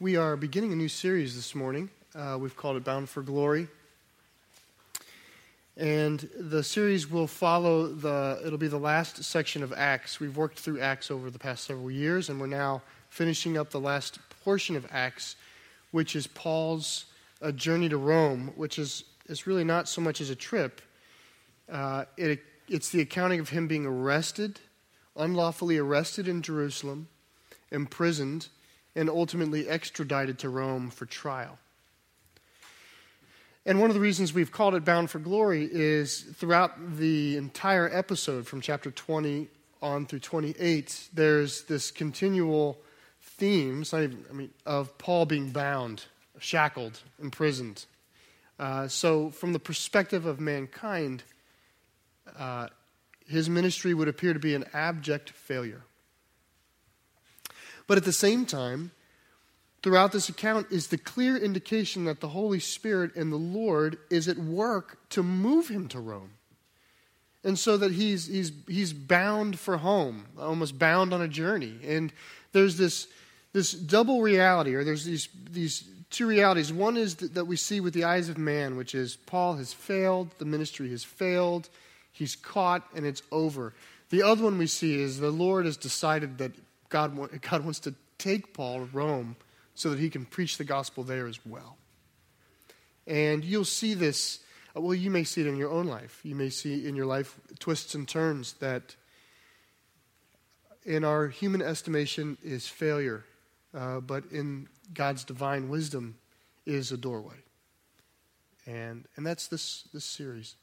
We are beginning a new series this morning. Uh, we've called it Bound for Glory. And the series will follow the, it'll be the last section of Acts. We've worked through Acts over the past several years, and we're now finishing up the last portion of Acts, which is Paul's uh, journey to Rome, which is, is really not so much as a trip. Uh, it, it's the accounting of him being arrested, unlawfully arrested in Jerusalem, imprisoned, and ultimately extradited to Rome for trial. And one of the reasons we've called it Bound for Glory is throughout the entire episode, from chapter 20 on through 28, there's this continual theme even, I mean, of Paul being bound, shackled, imprisoned. Uh, so, from the perspective of mankind, uh, his ministry would appear to be an abject failure. But at the same time, throughout this account is the clear indication that the Holy Spirit and the Lord is at work to move him to Rome. And so that he's, he's, he's bound for home, almost bound on a journey. And there's this, this double reality, or there's these, these two realities. One is that we see with the eyes of man, which is Paul has failed, the ministry has failed, he's caught, and it's over. The other one we see is the Lord has decided that God, God wants to take Paul to Rome so that he can preach the gospel there as well. And you'll see this, uh, well, you may see it in your own life. You may see in your life twists and turns that, in our human estimation, is failure, uh, but in God's divine wisdom is a doorway. And, and that's this, this series.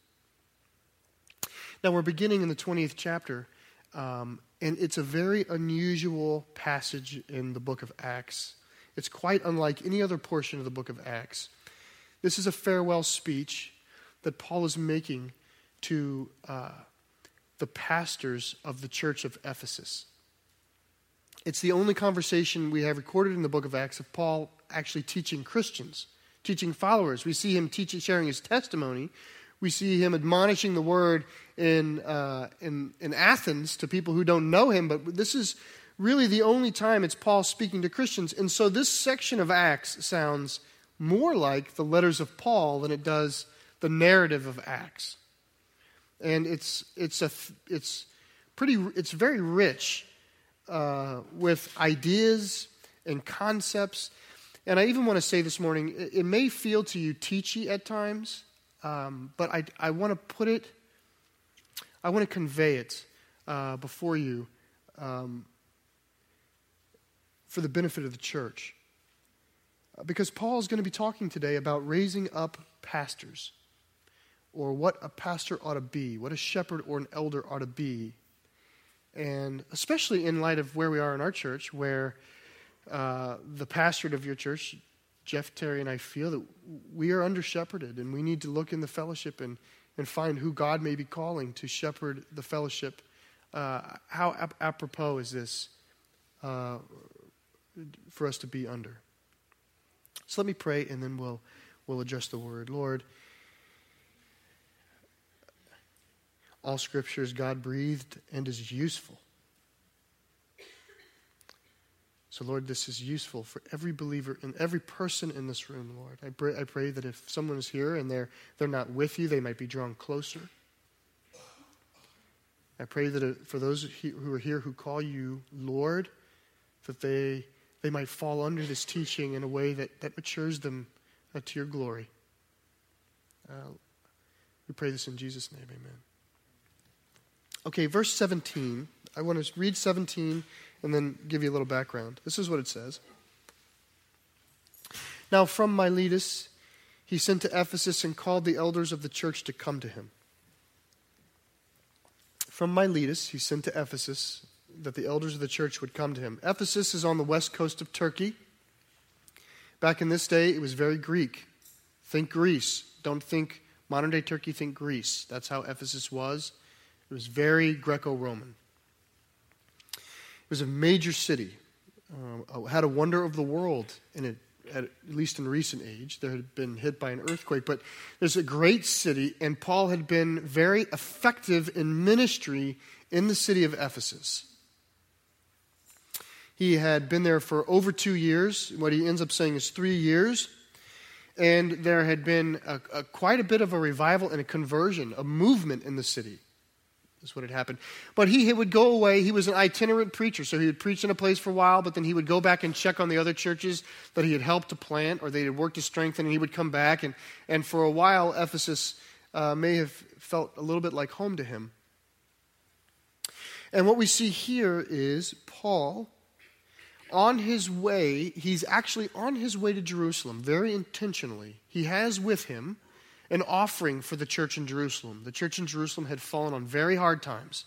Now, we're beginning in the 20th chapter. Um, and it's a very unusual passage in the book of Acts. It's quite unlike any other portion of the book of Acts. This is a farewell speech that Paul is making to uh, the pastors of the church of Ephesus. It's the only conversation we have recorded in the book of Acts of Paul actually teaching Christians, teaching followers. We see him teaching, sharing his testimony, we see him admonishing the word in, uh, in, in Athens to people who don't know him, but this is really the only time it's Paul speaking to Christians. And so this section of Acts sounds more like the letters of Paul than it does the narrative of Acts. And it's, it's, a, it's, pretty, it's very rich uh, with ideas and concepts. And I even want to say this morning, it, it may feel to you teachy at times. Um, but I, I want to put it, I want to convey it uh, before you um, for the benefit of the church. Uh, because Paul is going to be talking today about raising up pastors, or what a pastor ought to be, what a shepherd or an elder ought to be. And especially in light of where we are in our church, where uh, the pastorate of your church Jeff, Terry, and I feel that we are under shepherded and we need to look in the fellowship and, and find who God may be calling to shepherd the fellowship. Uh, how ap- apropos is this uh, for us to be under? So let me pray and then we'll, we'll address the word. Lord, all scripture is God breathed and is useful So, Lord, this is useful for every believer and every person in this room, Lord. I pray, I pray that if someone is here and they're, they're not with you, they might be drawn closer. I pray that uh, for those who are here who call you Lord, that they, they might fall under this teaching in a way that, that matures them uh, to your glory. Uh, we pray this in Jesus' name, amen. Okay, verse 17. I want to read 17 and then give you a little background. This is what it says. Now, from Miletus, he sent to Ephesus and called the elders of the church to come to him. From Miletus, he sent to Ephesus that the elders of the church would come to him. Ephesus is on the west coast of Turkey. Back in this day, it was very Greek. Think Greece. Don't think modern day Turkey, think Greece. That's how Ephesus was. It was very Greco Roman. It was a major city, um, had a wonder of the world in it, at, at least in recent age. There had been hit by an earthquake, but there's a great city, and Paul had been very effective in ministry in the city of Ephesus. He had been there for over two years. What he ends up saying is three years. And there had been a, a, quite a bit of a revival and a conversion, a movement in the city. What had happened. But he, he would go away. He was an itinerant preacher, so he would preach in a place for a while, but then he would go back and check on the other churches that he had helped to plant or they had worked to strengthen, and he would come back. And, and for a while, Ephesus uh, may have felt a little bit like home to him. And what we see here is Paul on his way, he's actually on his way to Jerusalem very intentionally. He has with him an offering for the church in Jerusalem. The church in Jerusalem had fallen on very hard times.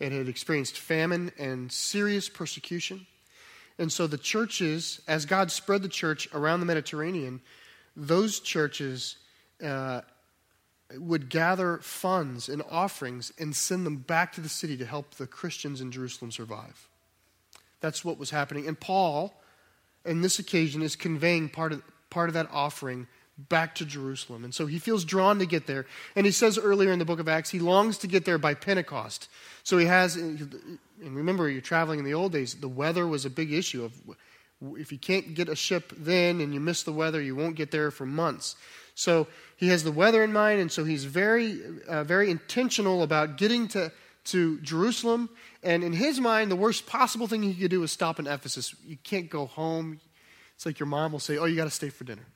It had experienced famine and serious persecution. And so the churches, as God spread the church around the Mediterranean, those churches uh, would gather funds and offerings and send them back to the city to help the Christians in Jerusalem survive. That's what was happening. And Paul, in this occasion, is conveying part of, part of that offering back to Jerusalem. And so he feels drawn to get there. And he says earlier in the book of Acts, he longs to get there by Pentecost. So he has, and remember, you're traveling in the old days, the weather was a big issue of if you can't get a ship then and you miss the weather, you won't get there for months. So he has the weather in mind, and so he's very, uh, very intentional about getting to, to Jerusalem. And in his mind, the worst possible thing he could do is stop in Ephesus. You can't go home. It's like your mom will say, Oh, you got to stay for dinner.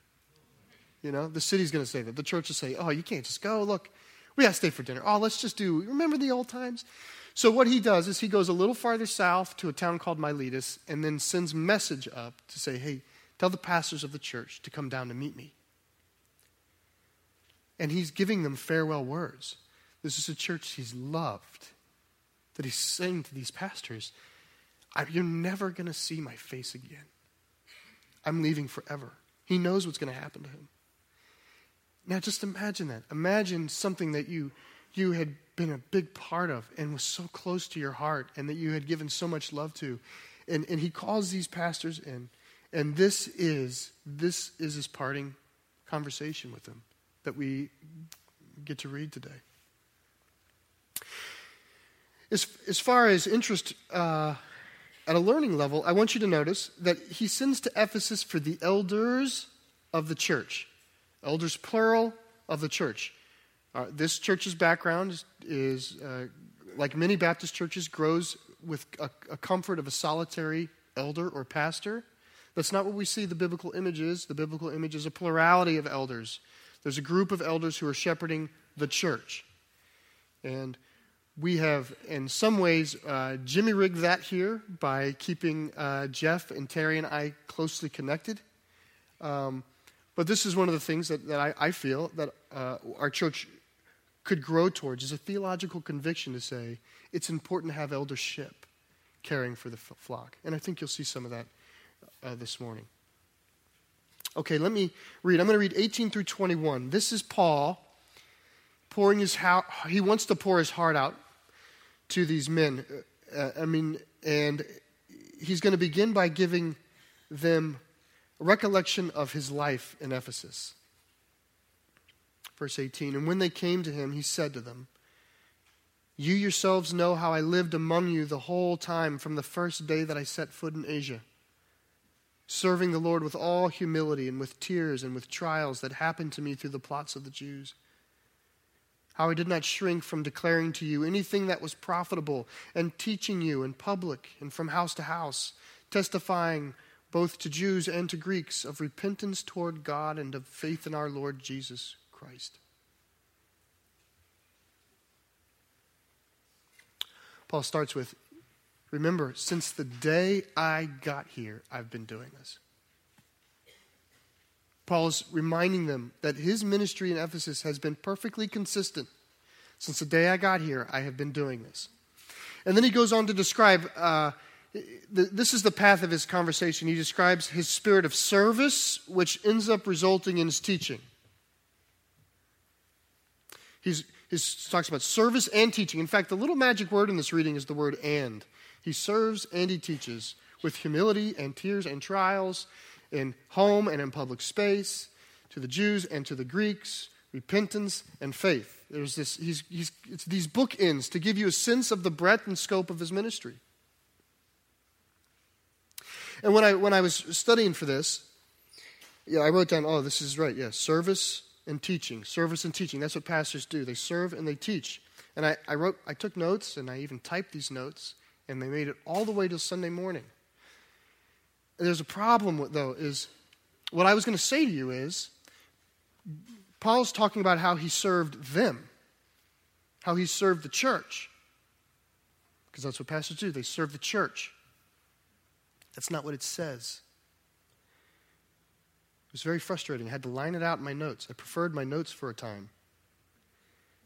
You know, the city's going to say that. The church will say, Oh, you can't just go. Look, we got to stay for dinner. Oh, let's just do, remember the old times? So what he does is he goes a little farther south to a town called Miletus and then sends a message up to say, Hey, tell the pastors of the church to come down to meet me. And he's giving them farewell words. This is a church he's loved. That he's saying to these pastors, You're never going to see my face again. I'm leaving forever. He knows what's going to happen to him. Now, just imagine that. Imagine something that you, you had been a big part of and was so close to your heart and that you had given so much love to. And, and he calls these pastors in. And this is, this is his parting conversation with them that we get to read today. As, as far as interest uh, at a learning level, I want you to notice that he sends to Ephesus for the elders of the church. Elders, plural, of the church. Uh, this church's background is, is uh, like many Baptist churches, grows with a, a, comfort of a solitary elder or pastor. That's not what we see the biblical image is. The biblical image is a plurality of elders there's a group of elders who are shepherding the church. And we have, in some ways, uh, Jimmy rigged that here by keeping uh, Jeff and Terry and I closely connected. Um, but this is one of the things that, that I, I feel that uh, our church could grow towards is a theological conviction to say it's important to have eldership caring for the flock. And I think you'll see some of that uh, this morning. Okay, let me read. I'm going to read 18 through 21. This is Paul pouring his heart, he wants to pour his heart out to these men. Uh, I mean, and he's going to begin by giving them a recollection of his life in Ephesus. Verse 18 And when they came to him, he said to them, You yourselves know how I lived among you the whole time from the first day that I set foot in Asia serving the Lord with all humility and with tears and with trials that happened to me through the plots of the Jews. How I did not shrink from declaring to you anything that was profitable and teaching you in public and from house to house, testifying both to Jews and to Greeks of repentance toward God and of faith in our Lord Jesus Christ. Paul starts with Remember, since the day I got here, I've been doing this. Paul's reminding them that his ministry in Ephesus has been perfectly consistent. Since the day I got here, I have been doing this. And then he goes on to describe uh, this is the path of his conversation. He describes his spirit of service, which ends up resulting in his teaching. He's, he talks about service and teaching. In fact, the little magic word in this reading is the word and. He serves and he teaches with humility and tears and trials in home and in public space, to the Jews and to the Greeks, repentance and faith. There's this, he's, he's, it's these bookends to give you a sense of the breadth and scope of his ministry. And when I, when I was studying for this, yeah, I wrote down, oh, this is right. Yeah, service and teaching. Service and teaching. That's what pastors do. They serve and they teach. And I, I wrote, I took notes and I even typed these notes, and they made it all the way till Sunday morning. There's a problem, with, though, is what I was going to say to you is Paul's talking about how he served them, how he served the church. Because that's what pastors do, they serve the church. That's not what it says. It was very frustrating. I had to line it out in my notes. I preferred my notes for a time.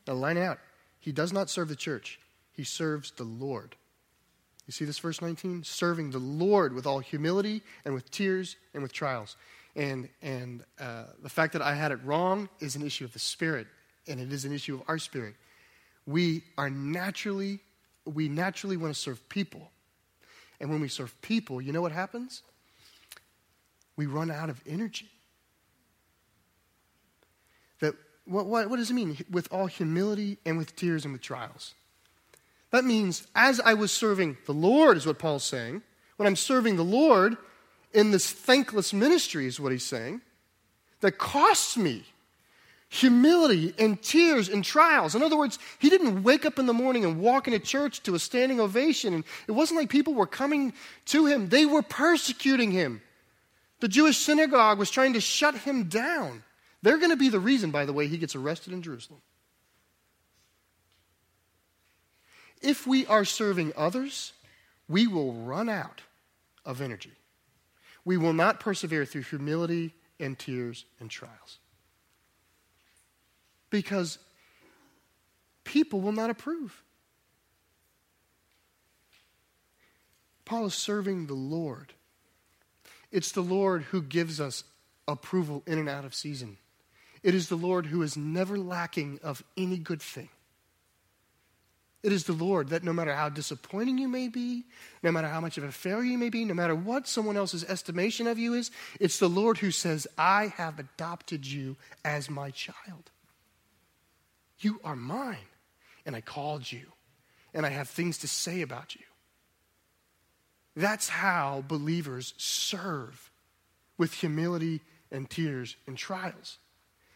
Now, line it out. He does not serve the church, he serves the Lord. You see this verse 19? Serving the Lord with all humility and with tears and with trials. And, and uh, the fact that I had it wrong is an issue of the Spirit, and it is an issue of our spirit. We are naturally, we naturally want to serve people. And when we serve people, you know what happens? We run out of energy. That, what, what, what does it mean? With all humility and with tears and with trials. That means as I was serving the Lord, is what Paul's saying. When I'm serving the Lord, in this thankless ministry, is what he's saying, that costs me humility and tears and trials. In other words, he didn't wake up in the morning and walk into church to a standing ovation. And it wasn't like people were coming to him, they were persecuting him. The Jewish synagogue was trying to shut him down. They're going to be the reason, by the way, he gets arrested in Jerusalem. If we are serving others, we will run out of energy we will not persevere through humility and tears and trials. Because people will not approve. Paul is serving the Lord. It's the Lord who gives us approval in and out of season. It is the Lord who is never lacking of any good thing. It is the Lord that no matter how disappointing you may be, no matter how much of a failure you may be, no matter what someone else's estimation of you is, it's the Lord who says, I have adopted you as my child. You are mine, and I called you, and I have things to say about you. That's how believers serve with humility and tears and trials.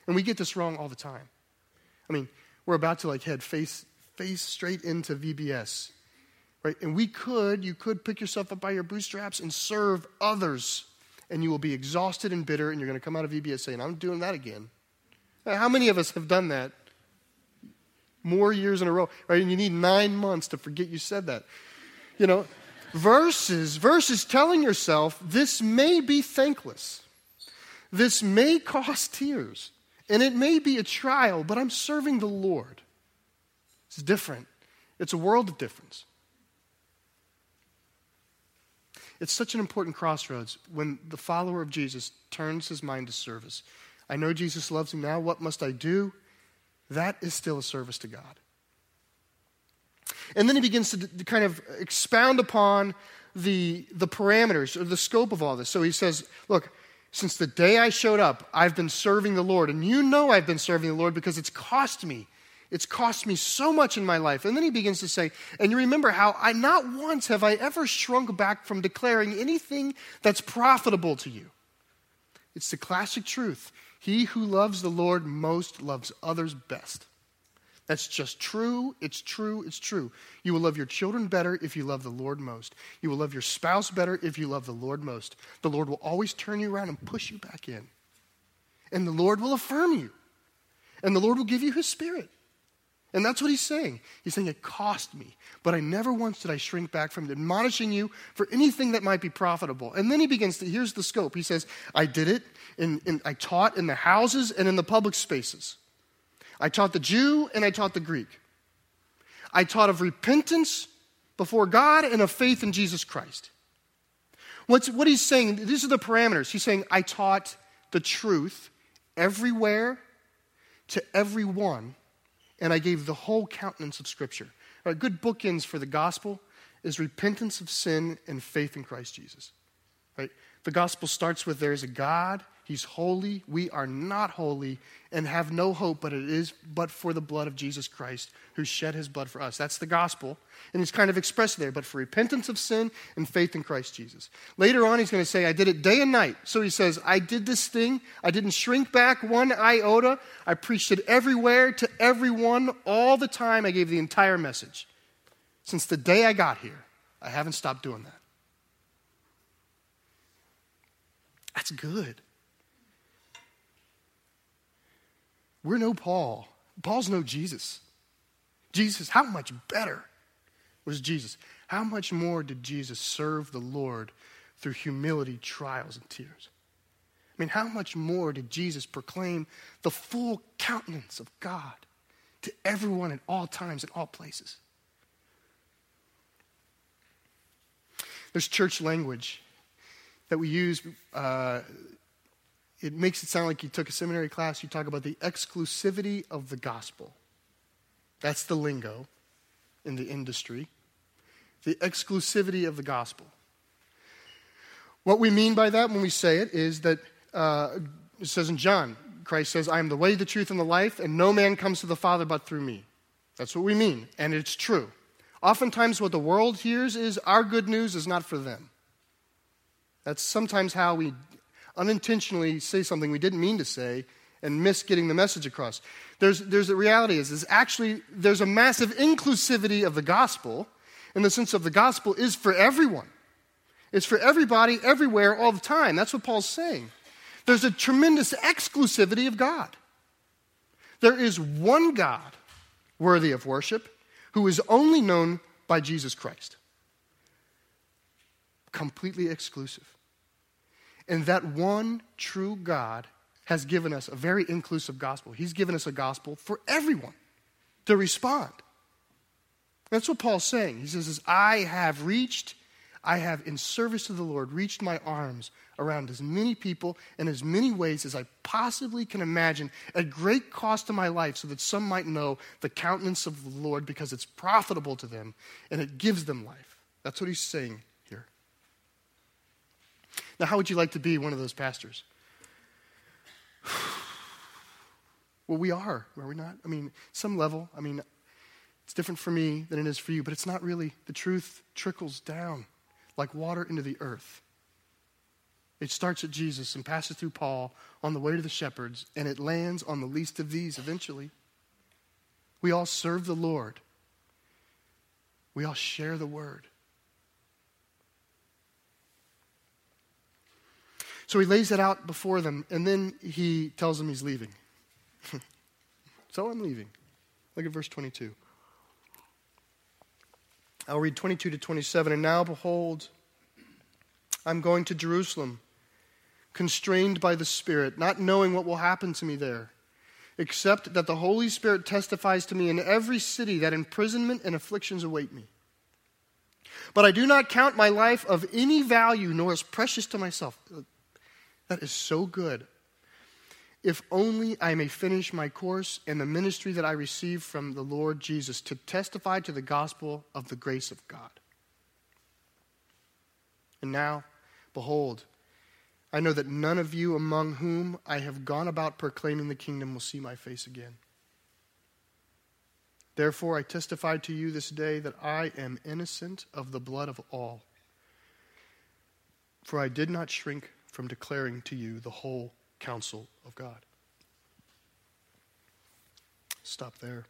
And we get this wrong all the time. I mean, we're about to like head face face straight into VBS. Right? And we could, you could pick yourself up by your bootstraps and serve others. And you will be exhausted and bitter, and you're going to come out of VBS saying, I'm doing that again. How many of us have done that? More years in a row, right? And you need nine months to forget you said that. You know, verses, verses telling yourself, this may be thankless. This may cost tears. And it may be a trial, but I'm serving the Lord. It's different, it's a world of difference. It's such an important crossroads when the follower of Jesus turns his mind to service. I know Jesus loves him now. What must I do? That is still a service to God. And then he begins to, to kind of expound upon the, the parameters or the scope of all this. So he says, Look, since the day I showed up, I've been serving the Lord. And you know I've been serving the Lord because it's cost me it's cost me so much in my life. And then he begins to say, and you remember how I not once have I ever shrunk back from declaring anything that's profitable to you. It's the classic truth. He who loves the Lord most loves others best. That's just true. It's true. It's true. You will love your children better if you love the Lord most. You will love your spouse better if you love the Lord most. The Lord will always turn you around and push you back in. And the Lord will affirm you. And the Lord will give you his spirit. And that's what he's saying. He's saying it cost me, but I never once did I shrink back from admonishing you for anything that might be profitable. And then he begins to, here's the scope. He says, I did it, in, I taught in the houses and in the public spaces. I taught the Jew and I taught the Greek. I taught of repentance before God and of faith in Jesus Christ. What's, what he's saying, these are the parameters. He's saying, I taught the truth everywhere to everyone and I gave the whole countenance of Scripture. Right, good bookends for the gospel is repentance of sin and faith in Christ Jesus. Right? The gospel starts with there is a God He's holy. We are not holy and have no hope, but it is but for the blood of Jesus Christ who shed his blood for us. That's the gospel. And he's kind of expressed there, but for repentance of sin and faith in Christ Jesus. Later on, he's going to say, I did it day and night. So he says, I did this thing. I didn't shrink back one iota. I preached it everywhere to everyone all the time. I gave the entire message. Since the day I got here, I haven't stopped doing that. That's good. We're no Paul. Paul's no Jesus. Jesus, how much better was Jesus? How much more did Jesus serve the Lord through humility, trials, and tears? I mean, how much more did Jesus proclaim the full countenance of God to everyone at all times, in all places? There's church language that we use uh, it makes it sound like you took a seminary class. You talk about the exclusivity of the gospel. That's the lingo in the industry. The exclusivity of the gospel. What we mean by that when we say it is that uh, it says in John, Christ says, I am the way, the truth, and the life, and no man comes to the Father but through me. That's what we mean, and it's true. Oftentimes, what the world hears is our good news is not for them. That's sometimes how we unintentionally say something we didn't mean to say and miss getting the message across. There's, there's the reality is, is actually there's a massive inclusivity of the gospel in the sense of the gospel is for everyone. It's for everybody, everywhere, all the time. That's what Paul's saying. There's a tremendous exclusivity of God. There is one God worthy of worship who is only known by Jesus Christ. Completely exclusive. And that one true God has given us a very inclusive gospel. He's given us a gospel for everyone to respond. That's what Paul's saying. He says, I have reached, I have in service to the Lord reached my arms around as many people in as many ways as I possibly can imagine at great cost to my life so that some might know the countenance of the Lord because it's profitable to them and it gives them life. That's what he's saying now, how would you like to be one of those pastors? well, we are, are we not? I mean, some level, I mean, it's different for me than it is for you, but it's not really. The truth trickles down like water into the earth. It starts at Jesus and passes through Paul on the way to the shepherds, and it lands on the least of these eventually. We all serve the Lord, we all share the word. So he lays it out before them, and then he tells them he's leaving. so I'm leaving. Look at verse 22. I'll read 22 to 27. And now, behold, I'm going to Jerusalem, constrained by the Spirit, not knowing what will happen to me there, except that the Holy Spirit testifies to me in every city that imprisonment and afflictions await me. But I do not count my life of any value, nor as precious to myself. That is so good. If only I may finish my course in the ministry that I received from the Lord Jesus to testify to the gospel of the grace of God. And now, behold, I know that none of you among whom I have gone about proclaiming the kingdom will see my face again. Therefore, I testify to you this day that I am innocent of the blood of all. For I did not shrink from declaring to you the whole counsel of God. Stop there.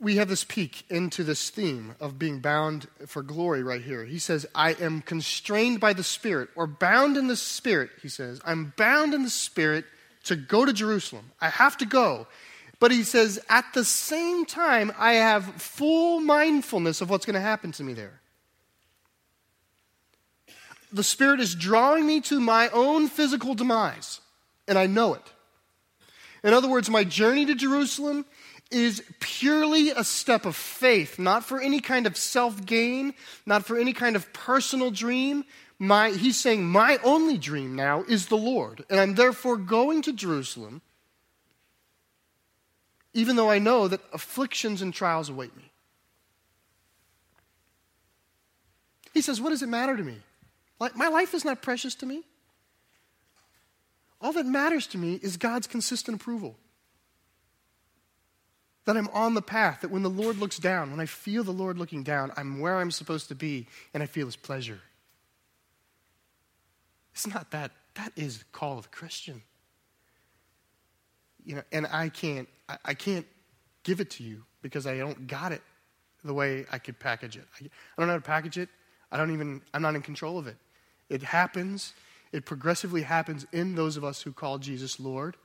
We have this peek into this theme of being bound for glory right here. He says, I am constrained by the Spirit, or bound in the Spirit, he says. I'm bound in the Spirit to go to Jerusalem. I have to go. But he says, at the same time, I have full mindfulness of what's going to happen to me there the Spirit is drawing me to my own physical demise, and I know it. In other words, my journey to Jerusalem is purely a step of faith, not for any kind of self gain, not for any kind of personal dream. My, he's saying, My only dream now is the Lord, and I'm therefore going to Jerusalem, even though I know that afflictions and trials await me. He says, What does it matter to me? My life is not precious to me. All that matters to me is God's consistent approval. That I'm on the path, that when the Lord looks down, when I feel the Lord looking down, I'm where I'm supposed to be and I feel His pleasure. It's not that. That is the call of a Christian. You know, and I can't, I, I can't give it to you because I don't got it the way I could package it. I, I don't know how to package it. I don't even, I'm not in control of it. It happens, it progressively happens in those of us who call Jesus Lord.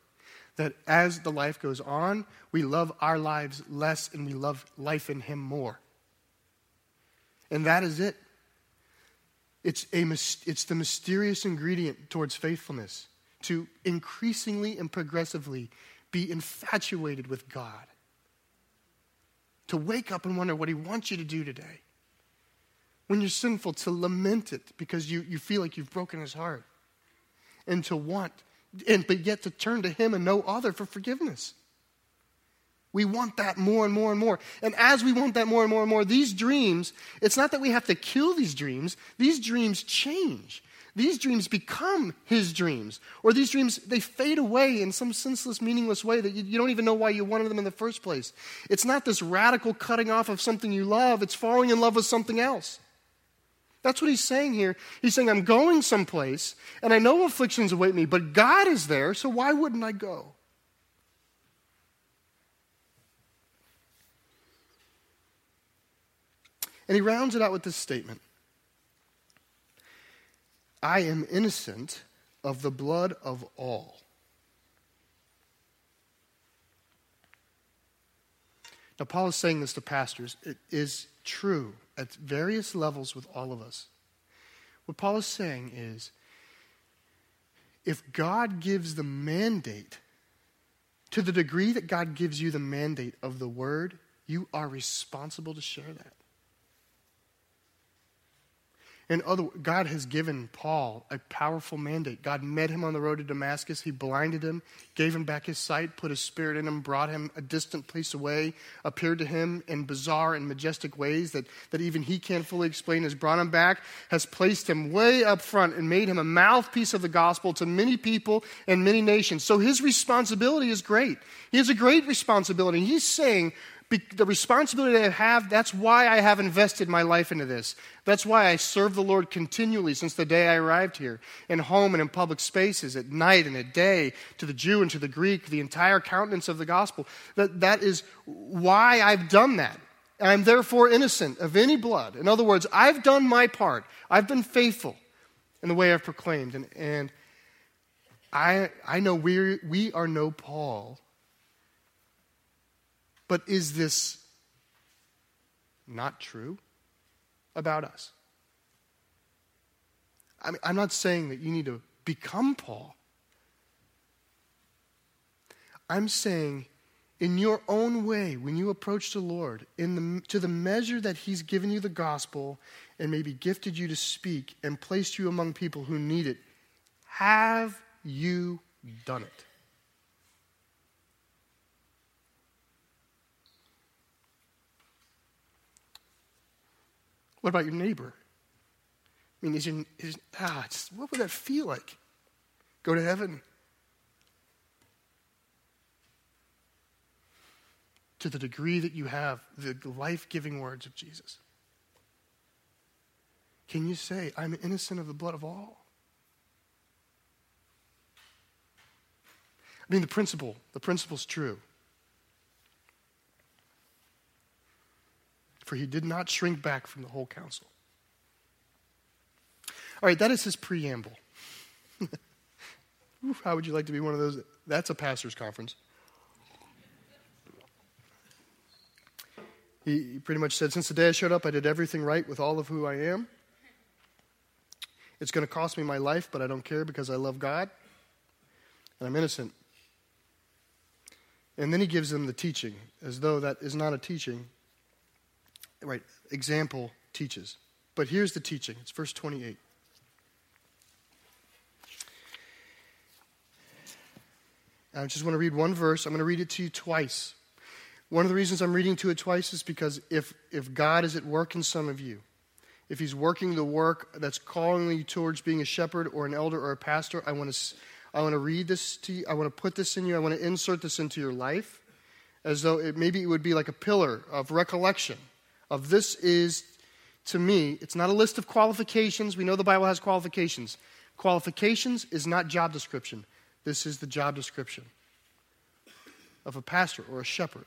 That as the life goes on, we love our lives less and we love life in Him more. And that is it. It's, a, it's the mysterious ingredient towards faithfulness to increasingly and progressively be infatuated with God. To wake up and wonder what He wants you to do today. When you're sinful, to lament it because you, you feel like you've broken His heart. And to want, and, but yet to turn to Him and no other for forgiveness. We want that more and more and more. And as we want that more and more and more, these dreams, it's not that we have to kill these dreams, these dreams change. These dreams become his dreams. Or these dreams, they fade away in some senseless, meaningless way that you, you, don't even know why you wanted them in the first place. It's not this radical cutting off of something you love, it's falling in love with something else. That's what he's saying here. He's saying, I'm going someplace, and I know afflictions await me, but God is there, so why wouldn't I go? And he rounds it out with this statement I am innocent of the blood of all. Now, Paul is saying this to pastors. It is true at various levels with all of us. What Paul is saying is if God gives the mandate, to the degree that God gives you the mandate of the word, you are responsible to share that. And other, God has given Paul a powerful mandate. God met him on the road to Damascus. He blinded him, gave him back his sight, put his spirit in him, brought him a distant place away, appeared to him in bizarre and majestic ways that, that even he can't fully explain, has brought him back, has placed him way up front and made him a mouthpiece of the gospel to many people and many nations. So his responsibility is great. He has a great responsibility. He's saying, the responsibility I have, that's why I have invested my life into this. That's why I serve the Lord continually since the day I arrived here, in home and in public spaces, at night and at day, to the Jew and to the Greek, the entire countenance of the gospel. That, that is why I've done that. I'm therefore innocent of any blood. In other words, I've done my part. I've been faithful in the way I've proclaimed. And, and I, I know we we are no Paul but is this not true about us? I mean, I'm not saying that you need to become Paul. I'm saying, in your own way, when you approach the Lord, in the, to the measure that He's given you the gospel and maybe gifted you to speak and placed you among people who need it, have you done it? What about your neighbor? I mean, is your, is, ah, what would that feel like? Go to heaven? To the degree that you have the life giving words of Jesus. Can you say, I'm innocent of the blood of all? I mean, the principle, the principle's true. For he did not shrink back from the whole counsel. All right, that is his preamble. How would you like to be one of those? That's a pastor's conference. He pretty much said, Since the day I showed up, I did everything right with all of who I am. It's going to cost me my life, but I don't care because I love God and I'm innocent. And then he gives them the teaching, as though that is not a teaching, right, example teaches. But here's the teaching it's verse 28. I just want to read one verse. I'm going to read it to you twice. One of the reasons I'm reading to it twice is because if, if God is at work in some of you, if He's working the work that's calling you towards being a shepherd or an elder or a pastor, I want to, I want to read this to you. I want to put this in you. I want to insert this into your life as though it, maybe it would be like a pillar of recollection of this is to me, it's not a list of qualifications. We know the Bible has qualifications. Qualifications is not job description. This is the job description of a pastor or a shepherd.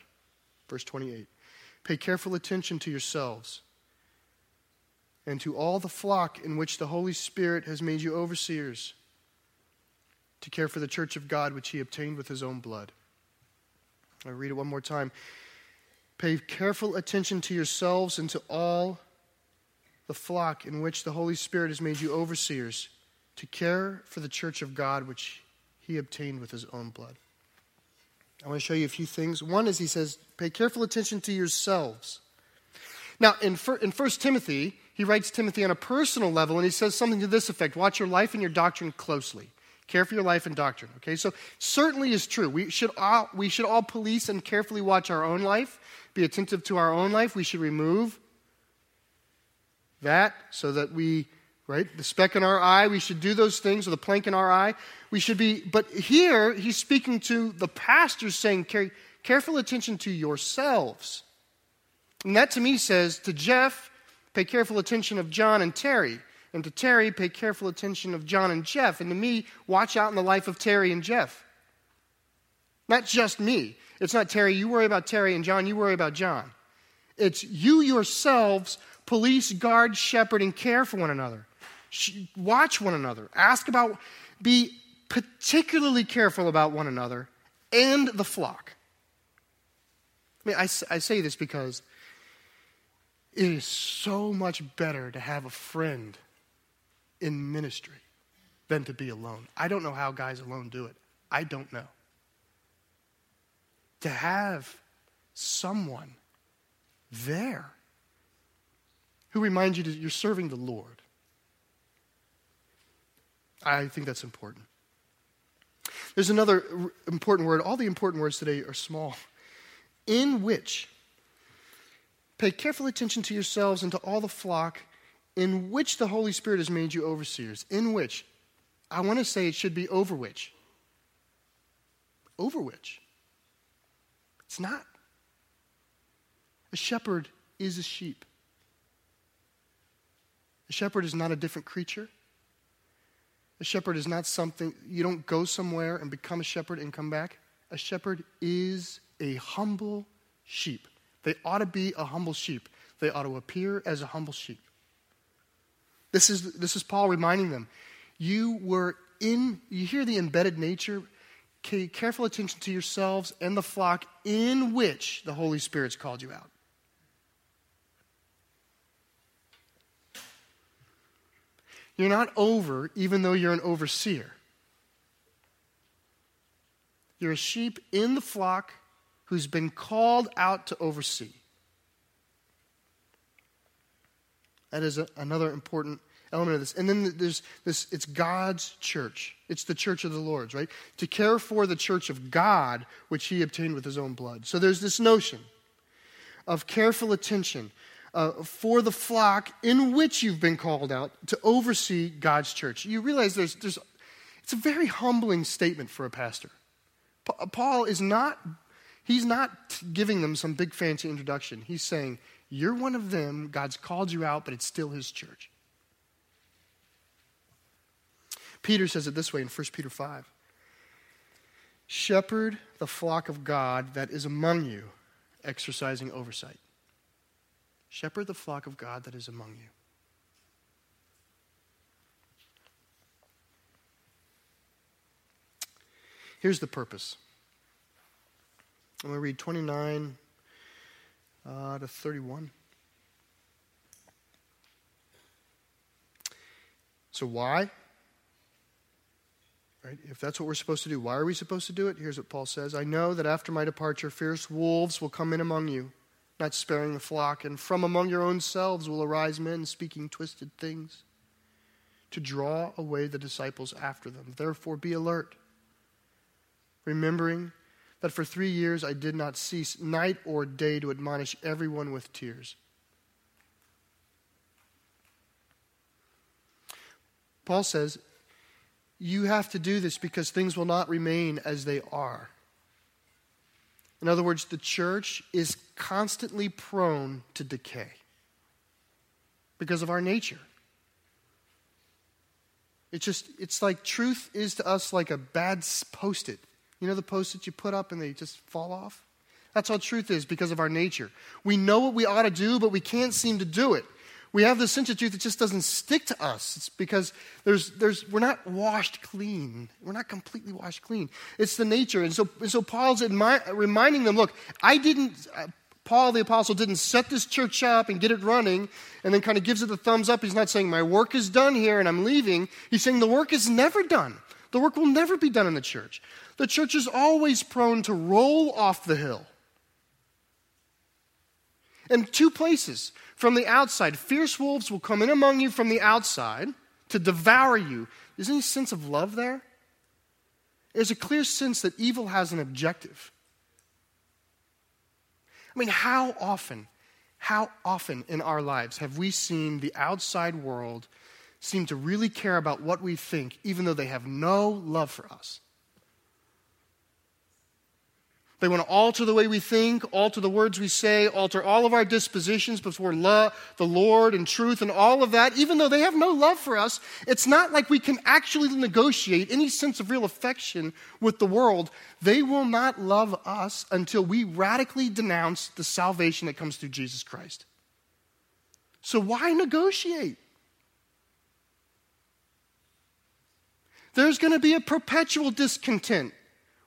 Verse 28. Pay careful attention to yourselves and to all the flock in which the Holy Spirit has made you overseers to care for the church of God which he obtained with his own blood. I read it one more time. Pay careful attention to yourselves and to all the flock in which the Holy Spirit has made you overseers to care for the church of God which he obtained with his own blood. I want to show you a few things. One is he says, pay careful attention to yourselves. Now, in, in 1 Timothy, he writes Timothy on a personal level, and he says something to this effect Watch your life and your doctrine closely. Care for your life and doctrine. Okay, so certainly is true. We should all, we should all police and carefully watch our own life, be attentive to our own life. We should remove that so that we, right, the speck in our eye, we should do those things, or the plank in our eye. We should be, but here he's speaking to the pastors saying, Care, careful attention to yourselves. And that to me says to Jeff, pay careful attention of John and Terry. And to Terry, pay careful attention of John and Jeff. And to me, watch out in the life of Terry and Jeff. Not just me. It's not Terry, you worry about Terry, and John, you worry about John. It's you yourselves police, guard, shepherd, and care for one another. Watch one another. Ask about, be particularly careful about one another and the flock. I mean, I, I say this because it is so much better to have a friend in ministry than to be alone. I don't know how guys alone do it. I don't know. To have someone there who reminds you that you're serving the Lord. I think that's important. There's another important word. All the important words today are small. In which, pay careful attention to yourselves and to all the flock in which the Holy Spirit has made you overseers. In which, I want to say it should be over which. Over which. It's not. A shepherd is a sheep. A shepherd is not a different creature. A shepherd is not something, you don't go somewhere and become a shepherd and come back. A shepherd is a humble sheep. They ought to be a humble sheep. They ought to appear as a humble sheep. This is, this is Paul reminding them. You were in, you hear the embedded nature. Pay careful attention to yourselves and the flock in which the Holy Spirit's called you out. You're not over, even though you're an overseer. You're a sheep in the flock who's been called out to oversee. That is a, another important element of this. And then there's this it's God's church. It's the church of the Lord's, right? To care for the church of God, which he obtained with his own blood. So there's this notion of careful attention uh, for the flock in which you've been called out to oversee God's church. You realize there's, there's, it's a very humbling statement for a pastor. Pa- Paul is not, he's not giving them some big fancy introduction. He's saying, You're one of them, God's called you out, but it's still his church. Peter says it this way in 1 Peter 5 Shepherd the flock of God that is among you, exercising oversight. Shepherd the flock of God that is among you. Here's the purpose. I'm going to read 29 uh, to 31. So, why? Right? If that's what we're supposed to do, why are we supposed to do it? Here's what Paul says I know that after my departure, fierce wolves will come in among you not sparing the flock, and from among your own selves will arise men speaking twisted things to draw away the disciples after them. Therefore, be alert, remembering that for three years I did not cease night or day to admonish everyone with tears. Paul says, you have to do this because things will not remain as they are. In other words, the church is constantly prone to decay because of our nature. It's just, it's like truth is to us like a bad post it. You know the post that you put up and they just fall off? That's how truth is because of our nature. We know what we ought to do, but we can't seem to do it. We have this sense of truth that just doesn't stick to us. It's because there's, there's, we're not washed clean. We're not completely washed clean. It's the nature. And so, and so Paul's admi- reminding them look, I didn't, uh, Paul the apostle didn't set this church up and get it running and then kind of gives it the thumbs up. He's not saying, my work is done here and I'm leaving. He's saying, the work is never done. The work will never be done in the church. The church is always prone to roll off the hill. In two places from the outside. Fierce wolves will come in among you from the outside to devour you. Is any sense of love there? There's a clear sense that evil has an objective. I mean, how often, how often in our lives have we seen the outside world seem to really care about what we think, even though they have no love for us? They want to alter the way we think, alter the words we say, alter all of our dispositions before love, the Lord and truth and all of that. Even though they have no love for us, it's not like we can actually negotiate any sense of real affection with the world. They will not love us until we radically denounce the salvation that comes through Jesus Christ. So why negotiate? There's going to be a perpetual discontent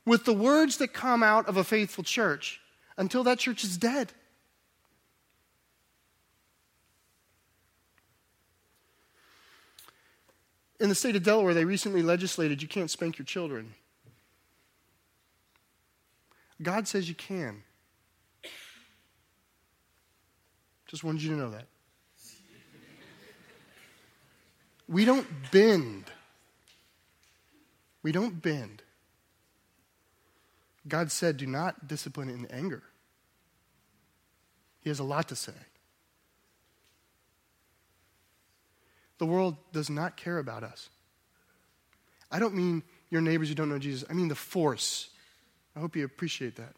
with the words that come out of a faithful church until that church is dead. In the state of Delaware, they recently legislated you can't spank your children. God says you can. Just wanted you to know that. We don't bend. We don't bend. God said, do not discipline in anger. He has a lot to say. The world does not care about us. I don't mean your neighbors who don't know Jesus, I mean the force. I hope you appreciate that.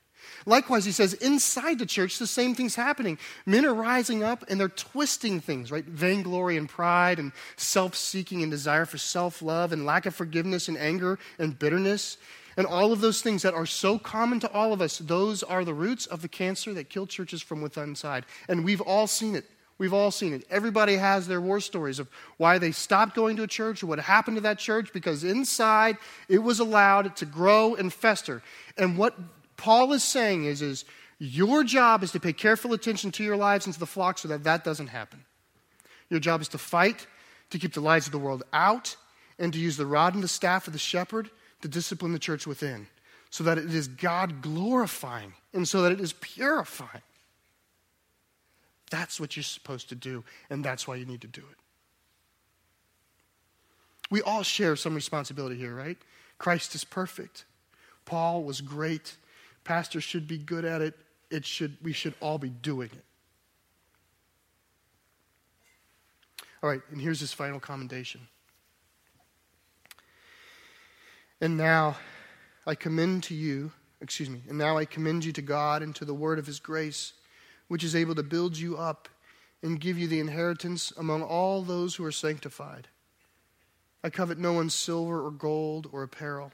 Likewise, he says, inside the church, the same thing's happening. Men are rising up and they're twisting things, right? Vainglory and pride and self seeking and desire for self love and lack of forgiveness and anger and bitterness. And all of those things that are so common to all of us, those are the roots of the cancer that kill churches from within inside. And we've all seen it. We've all seen it. Everybody has their war stories of why they stopped going to a church or what happened to that church because inside it was allowed to grow and fester. And what Paul is saying is, is your job is to pay careful attention to your lives and to the flock so that that doesn't happen. Your job is to fight, to keep the lies of the world out, and to use the rod and the staff of the shepherd to discipline the church within so that it is God glorifying and so that it is purifying. That's what you're supposed to do, and that's why you need to do it. We all share some responsibility here, right? Christ is perfect. Paul was great. Pastors should be good at it. It should, we should all be doing it. All right, and here's his final commendation. And now I commend to you, excuse me, and now I commend you to God and to the word of his grace, which is able to build you up and give you the inheritance among all those who are sanctified. I covet no one's silver or gold or apparel.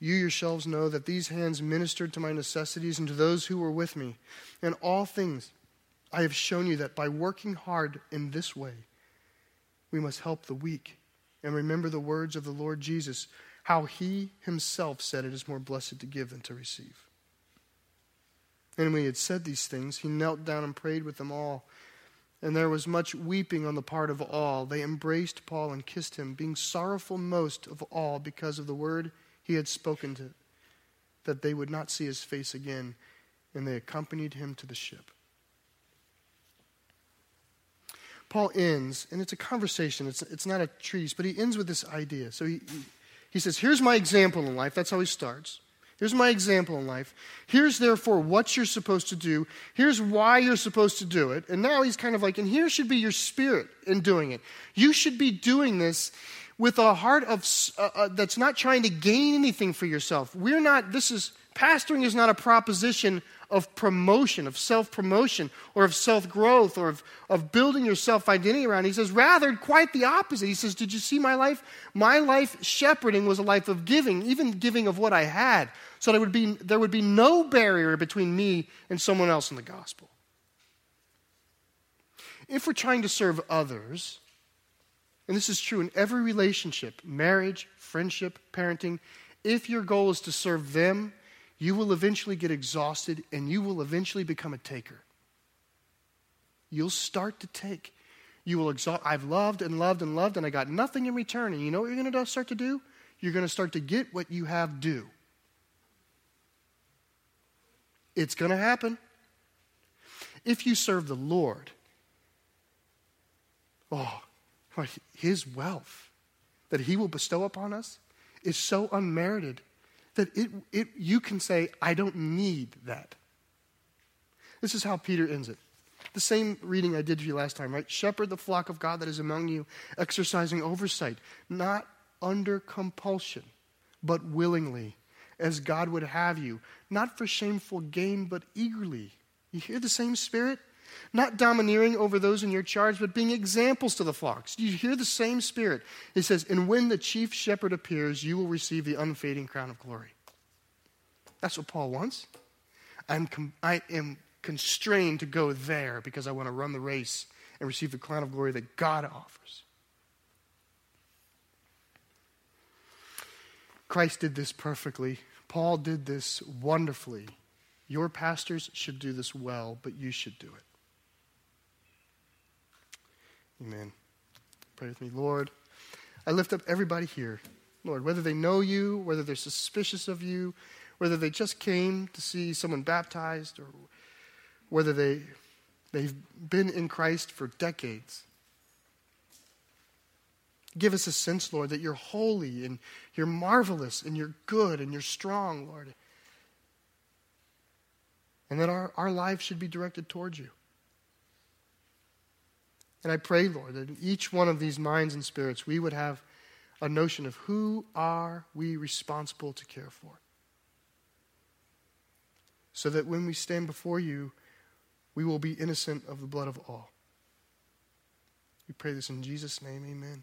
You yourselves know that these hands ministered to my necessities and to those who were with me. In all things, I have shown you that by working hard in this way, we must help the weak and remember the words of the Lord Jesus, how he himself said it is more blessed to give than to receive. And when he had said these things, he knelt down and prayed with them all. And there was much weeping on the part of all. They embraced Paul and kissed him, being sorrowful most of all because of the word he had spoken to, that they would not see his face again. And they accompanied him to the ship. Paul ends, and it's a conversation, it's, it's not a treatise, but he ends with this idea. So he, he says, Here's my example in life. That's how he starts. Here's my example in life. Here's therefore what you're supposed to do. Here's why you're supposed to do it. And now he's kind of like, and here should be your spirit in doing it. You should be doing this with a heart of, uh, uh, that's not trying to gain anything for yourself. We're not, this is, pastoring is not a proposition of promotion, of self promotion, or of self growth, or of, of building your self identity around. He says, rather, quite the opposite. He says, Did you see my life? My life shepherding was a life of giving, even giving of what I had, so there would be, there would be no barrier between me and someone else in the gospel. If we're trying to serve others, and this is true in every relationship marriage, friendship, parenting if your goal is to serve them, you will eventually get exhausted and you will eventually become a taker. You'll start to take. You will exhaust. I've loved and loved and loved, and I got nothing in return. And you know what you're going to start to do? You're going to start to get what you have due. It's going to happen. If you serve the Lord, oh, his wealth that he will bestow upon us is so unmerited that it, it, you can say, I don't need that. This is how Peter ends it. The same reading I did for you last time, right? Shepherd the flock of God that is among you, exercising oversight, not under compulsion, but willingly, as God would have you, not for shameful gain, but eagerly. You hear the same spirit? Not domineering over those in your charge, but being examples to the flocks. You hear the same spirit? He says, And when the chief shepherd appears, you will receive the unfading crown of glory. That's what Paul wants. I'm com- I am constrained to go there because I want to run the race and receive the crown of glory that God offers. Christ did this perfectly. Paul did this wonderfully. Your pastors should do this well, but you should do it. Amen. Pray with me. Lord, I lift up everybody here. Lord, whether they know you, whether they're suspicious of you, whether they just came to see someone baptized, or whether they, they've been in Christ for decades. Give us a sense, Lord, that you're holy and you're marvelous and you're good and you're strong, Lord. And that our, our lives should be directed towards you. And I pray, Lord, that in each one of these minds and spirits, we would have a notion of who are we responsible to care for. So that when we stand before you, we will be innocent of the blood of all. We pray this in Jesus' name, amen.